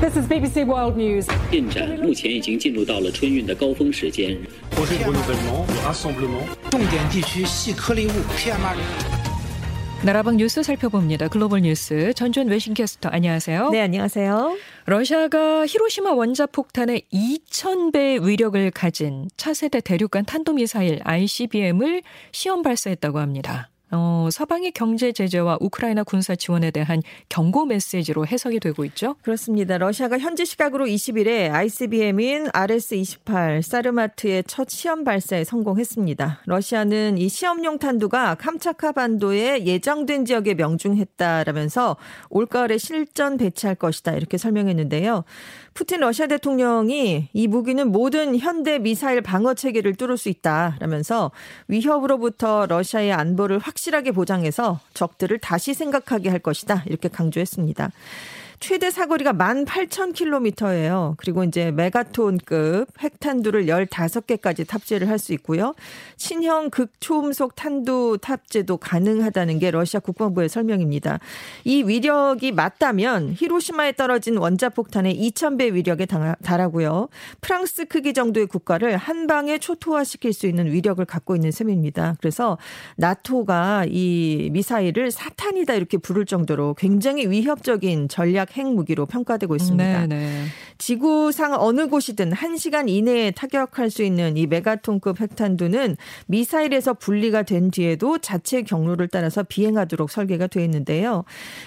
This is BBC World News. 进展目前已经进入到了春运的高峰时间。 projet de renouvellement, de rassemblement. 重点地区细颗粒物 PM2.5。 나라방 뉴스 살펴봅니다. 글로벌 뉴스 전준 외신캐스터 안녕하세요. 네, 안녕하세요. 러시아가 히로시마 원자폭탄의 2,000배 위력을 가진 차세대 대륙간 탄도미사일 ICBM을 시험 발사했다고 합니다. 어, 서방의 경제 제재와 우크라이나 군사 지원에 대한 경고 메시지로 해석이 되고 있죠. 그렇습니다. 러시아가 현지 시각으로 20일에 ICBM인 RS-28 사르마트의 첫 시험 발사에 성공했습니다. 러시아는 이 시험용 탄두가 캄차카 반도에 예정된 지역에 명중했다라면서 올가을에 실전 배치할 것이다 이렇게 설명했는데요. 푸틴 러시아 대통령이 이 무기는 모든 현대 미사일 방어 체계를 뚫을 수 있다라면서 위협으로부터 러시아의 안보를 확 실하게 보장해서 적들을 다시 생각하게 할 것이다 이렇게 강조했습니다. 최대 사거리가 18,000km예요. 그리고 이제 메가톤급 핵탄두를 15개까지 탑재를 할 수 있고요. 신형 극초음속 탄두 탑재도 가능하다는 게 러시아 국방부의 설명입니다. 이 위력이 맞다면 히로시마에 떨어진 원자폭탄의 2,000배 위력에 달하고요. 프랑스 크기 정도의 국가를 한 방에 초토화시킬 수 있는 위력을 갖고 있는 셈입니다. 그래서 나토가 이 미사일을 사탄이다 이렇게 부를 정도로 굉장히 위협적인 전략 핵무기로 평가되고 있습니다. 네네. 지구상 어느 곳이든 1시간 이내에 타격할 수 있는 이 메가톤급 핵탄두는 미사일에서 분리가 된 뒤에도 자체 경로를 따라서 비행하도록 설계가 되어 있는데요.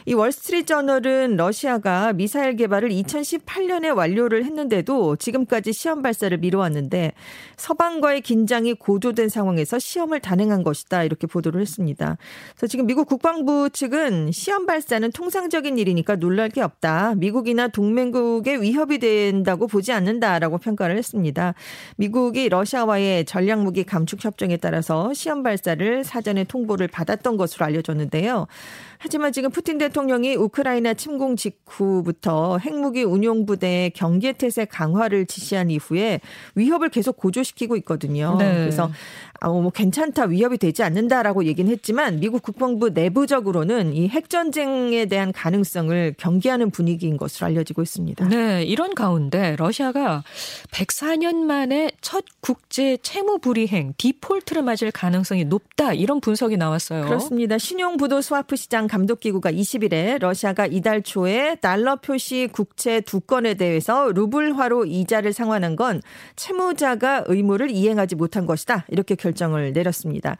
이 월스트리트 저널은 러시아가 미사일 개발을 2018년에 완료를 했는데도 지금까지 시험 발사를 미뤄왔는데 서방과의 긴장이 고조된 상황에서 시험을 단행한 것이다 이렇게 보도를 했습니다. 그래서 지금 미국 국방부 측은 시험 발사는 통상적인 일이니까 놀랄 게 없다. 미국이나 동맹국의 위협이 된다고 보지 않는다라고 평가를 했습니다. 미국이 러시아와의 전략무기 감축 협정에 따라서 시험 발사를 사전에 통보를 받았던 것으로 알려졌는데요. 하지만 지금 푸틴 대통령이 우크라이나 침공 직후부터 핵무기 운용 부대의 경계 태세 강화를 지시한 이후에 위협을 계속 고조시키고 있거든요. 네. 그래서 아, 뭐 괜찮다 위협이 되지 않는다라고 얘기는 했지만 미국 국방부 내부적으로는 이 핵 전쟁에 대한 가능성을 경계하는 분위기인 것으로 알려지고 있습니다. 네, 이런 가운데 러시아가 104년 만에 첫 국제 채무 불이행 디폴트를 맞을 가능성이 높다 이런 분석이 나왔어요. 그렇습니다. 신용부도 스와프 시장 감독기구가 20일에 러시아가 이달 초에 달러 표시 국채 두 건에 대해서 루블화로 이자를 상환한 건 채무자가 의무를 이행하지 못한 것이다. 이렇게 결 정을 내렸습니다.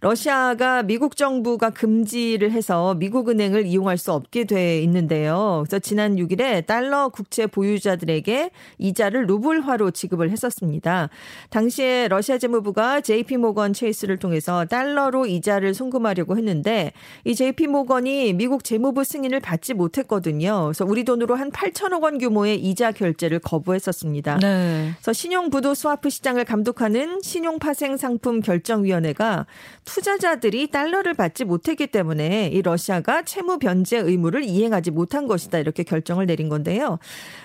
러시아가 미국 정부가 금지를 해서 미국 은행을 이용할 수 없게 돼 있는데요. 그래서 지난 6일에 달러 국채 보유자들에게 이자를 루블화로 지급을 했었습니다. 당시에 러시아 재무부가 JP 모건 체이스를 통해서 달러로 이자를 송금하려고 했는데 이 JP 모건이 미국 재무부 승인을 받지 못했거든요. 그래서 우리 돈으로 한 8천억 원 규모의 이자 결제를 거부했었습니다. 네. 그래서 신용 부도 스와프 시장을 감독하는 신용 파생 상품 결정위원회가 투자자들이 달러를 받지 못했기 때문에 이 러시아가 채무 변제 의무를 이행하지 못한 것이다 이렇게 결정을 내린 건데요.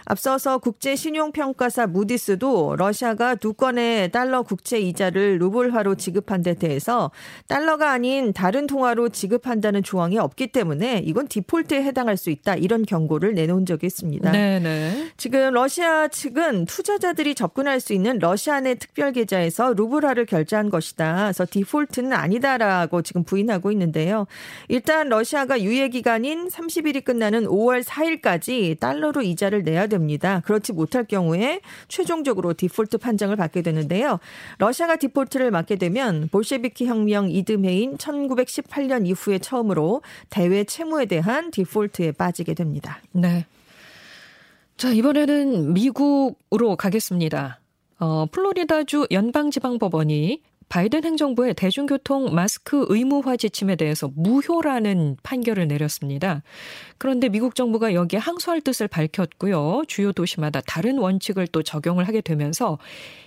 앞서서 국제 신용평가사 무디스도 러시아가 두 건의 달러 국채 이자를 루블화로 지급한 데 대해서 달러가 아닌 다른 통화로 지급한다는 조항이 없기 때문에 이건 디폴트에 해당할 수 있다 이런 경고를 내놓은 적이 있습니다. 네네. 지금 러시아 측은 투자자들이 접근할 수 있는 러시아 내 특별 계좌에서 루블화를 결제한 것이다. 그래서 디폴트는 아니다라고 지금 부인하고 있는데요. 일단 러시아가 유예 기간인 30일이 끝나는 5월 4일까지 달러로 이자를 내야 됩니다. 그렇지 못할 경우에 최종적으로 디폴트 판정을 받게 되는데요. 러시아가 디폴트를 맞게 되면 볼셰비키 혁명 이듬해인 1918년 이후에 처음으로 대외 채무에 대한 디폴트에 빠지게 됩니다. 네. 자, 이번에는 미국으로 가겠습니다. 어, 플로리다주 연방지방법원이 바이든 행정부의 대중교통 마스크 의무화 지침에 대해서 무효라는 판결을 내렸습니다. 그런데 미국 정부가 여기에 항소할 뜻을 밝혔고요. 주요 도시마다 다른 원칙을 또 적용을 하게 되면서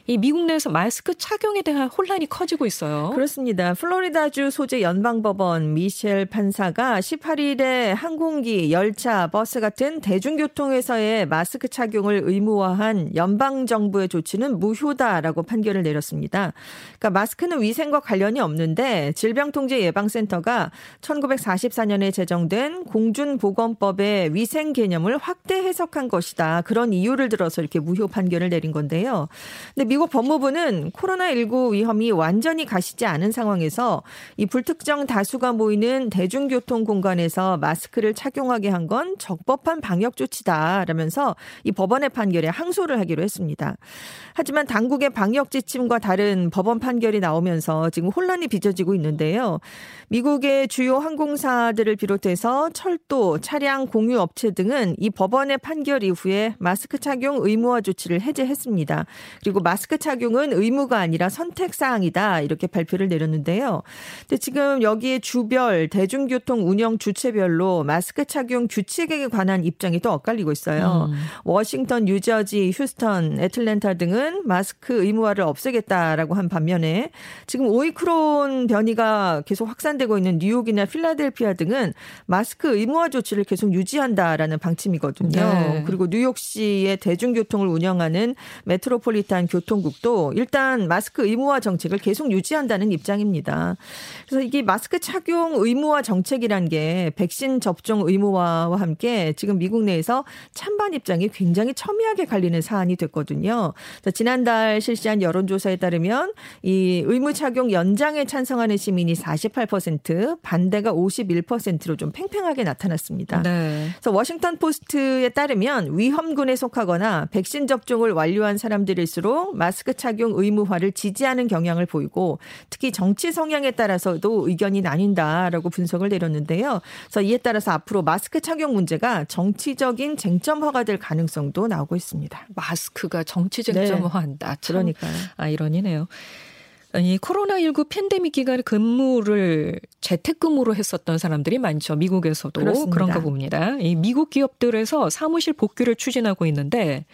이 미국 내에서 마스크 착용에 대한 혼란이 커지고 있어요. 그렇습니다. 플로리다주 소재 연방법원 미셸 판사가 18일에 항공기, 열차, 버스 같은 대중교통에서의 마스크 착용을 의무화한 연방 정부의 조치는 무효다라고 판결을 내렸습니다. 그러니까 마스 크는 위생과 관련이 없는데 질병통제예방센터가 1944년에 제정된 공준보건법의 위생 개념을 확대 해석한 것이다. 그런 이유를 들어서 이렇게 무효 판결을 내린 건데요. 근데 미국 법무부는 코로나19 위험이 완전히 가시지 않은 상황에서 이 불특정 다수가 모이는 대중교통 공간에서 마스크를 착용하게 한 건 적법한 방역 조치다라면서 이 법원의 판결에 항소를 하기로 했습니다. 하지만 당국의 방역 지침과 다른 법원 판결이 나오면서 지금 혼란이 빚어지고 있는데요. 미국의 주요 항공사들을 비롯해서 철도, 차량 공유 업체 등은 이 법원의 판결 이후에 마스크 착용 의무화 조치를 해제했습니다. 그리고 마스크 착용은 의무가 아니라 선택 사항이다 이렇게 발표를 내렸는데요. 근데 지금 여기에 주별 대중교통 운영 주체별로 마스크 착용 규칙에 관한 입장이 또 엇갈리고 있어요. 음. 워싱턴, 뉴저지, 휴스턴, 애틀랜타 등은 마스크 의무화를 없애겠다라고 한 반면에 지금 오이크론 변이가 계속 확산되고 있는 뉴욕이나 필라델피아 등은 마스크 의무화 조치를 계속 유지한다라는 방침이거든요. 네. 그리고 뉴욕시의 대중교통을 운영하는 메트로폴리탄 교통국도 일단 마스크 의무화 정책을 계속 유지한다는 입장입니다. 그래서 이게 마스크 착용 의무화 정책이란 게 백신 접종 의무화와 함께 지금 미국 내에서 찬반 입장이 굉장히 첨예하게 갈리는 사안이 됐거든요. 지난달 실시한 여론조사에 따르면 이 의무 착용 연장에 찬성하는 시민이 48% 반대가 51%로 좀 팽팽하게 나타났습니다. 네. 그래서 워싱턴 포스트에 따르면 위험군에 속하거나 백신 접종을 완료한 사람들일수록 마스크 착용 의무화를 지지하는 경향을 보이고 특히 정치 성향에 따라서도 의견이 나뉜다라고 분석을 내렸는데요. 그래서 이에 따라서 앞으로 마스크 착용 문제가 정치적인 쟁점화가 될 가능성도 나오고 있습니다. 마스크가 정치 쟁점화한다. 네. 그러니까요. 아이러니네요. 이 코로나19 팬데믹 기간에 근무를 재택근무로 했었던 사람들이 많죠. 미국에서도 그렇습니다. 그런가 봅니다. 이 미국 기업들에서 사무실 복귀를 추진하고 있는데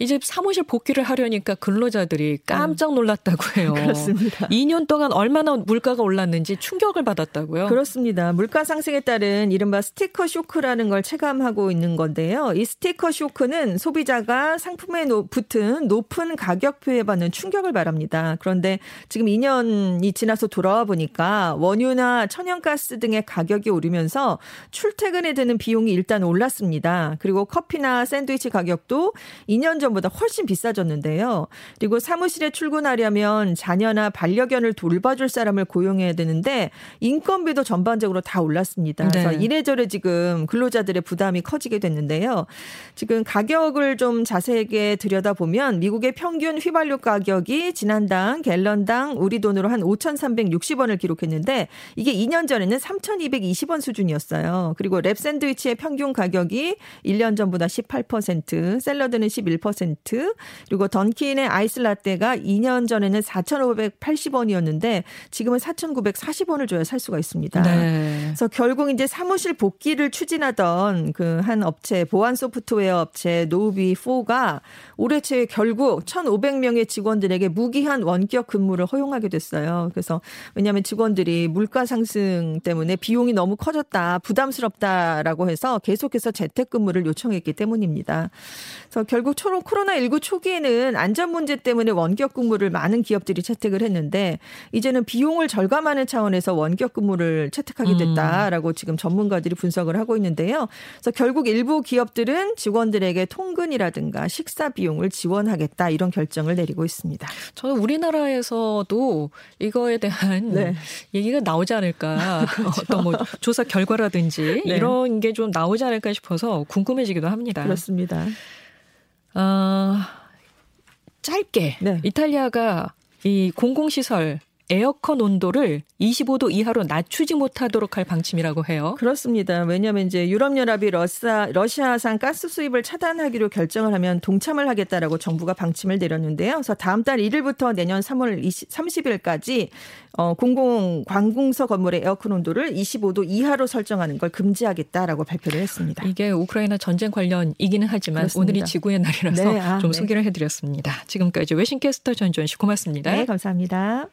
이제 사무실 복귀를 하려니까 근로자들이 깜짝 놀랐다고 해요. 그렇습니다. 2년 동안 얼마나 물가가 올랐는지 충격을 받았다고요. 그렇습니다. 물가 상승에 따른 이른바 스티커 쇼크라는 걸 체감하고 있는 건데요. 이 스티커 쇼크는 소비자가 상품에 붙은 높은 가격표에 받는 충격을 말합니다. 그런데 지금 2년이 지나서 돌아와 보니까 원유나 천연가스 등의 가격이 오르면서 출퇴근에 드는 비용이 일단 올랐습니다. 그리고 커피나 샌드위치 가격도 2년 전 전보다 훨씬 비싸졌는데요. 그리고 사무실에 출근하려면 자녀나 반려견을 돌봐줄 사람을 고용해야 되는데 인건비도 전반적으로 다 올랐습니다. 네. 그래서 이래저래 지금 근로자들의 부담이 커지게 됐는데요. 지금 가격을 좀 자세하게 들여다보면 미국의 평균 휘발유 가격이 지난당 갤런당 우리 돈으로 한 5,360원을 기록했는데 이게 2년 전에는 3,220원 수준이었어요. 그리고 랩 샌드위치의 평균 가격이 1년 전보다 18%, 샐러드는 11%, 4% 그리고 던킨의 아이스 라떼가 2년 전에는 4,580원이었는데 지금은 4,940원을 줘야 살 수가 있습니다. 네. 그래서 결국 이제 사무실 복귀를 추진하던 그 한 업체 보안 소프트웨어 업체 KnowBe4가 올해 초 결국 1,500명의 직원들에게 무기한 원격 근무를 허용하게 됐어요. 그래서 왜냐하면 직원들이 물가 상승 때문에 비용이 너무 커졌다, 부담스럽다라고 해서 계속해서 재택근무를 요청했기 때문입니다. 그래서 결국 초록 코로나19 초기에는 안전 문제 때문에 원격 근무를 많은 기업들이 채택을 했는데 이제는 비용을 절감하는 차원에서 원격 근무를 채택하게 음. 됐다라고 음. 지금 전문가들이 분석을 하고 있는데요. 그래서 결국 일부 기업들은 직원들에게 통근이라든가 식사 비용을 지원하겠다 이런 결정을 내리고 있습니다. 저는 우리나라에서도 이거에 대한 네. 얘기가 나오지 않을까 그렇죠. 어떤 뭐 조사 결과라든지 네. 이런 게 좀 나오지 않을까 싶어서 궁금해지기도 합니다. 그렇습니다. 어, 짧게 네. 이탈리아가 이 공공시설 에어컨 온도를 25도 이하로 낮추지 못하도록 할 방침이라고 해요. 그렇습니다. 왜냐하면 이제 유럽연합이 러시아, 러시아산 가스 수입을 차단하기로 결정을 하면 동참을 하겠다라고 정부가 방침을 내렸는데요. 그래서 다음 달 1일부터 내년 3월 20, 30일까지 어, 공공 관공서 건물의 에어컨 온도를 25도 이하로 설정하는 걸 금지하겠다라고 발표를 했습니다. 이게 우크라이나 전쟁 관련이기는 하지만 그렇습니다. 오늘이 지구의 날이라서 네, 아, 좀 네. 소개를 해드렸습니다. 지금까지 외신캐스터 전주현 씨 고맙습니다. 네, 감사합니다.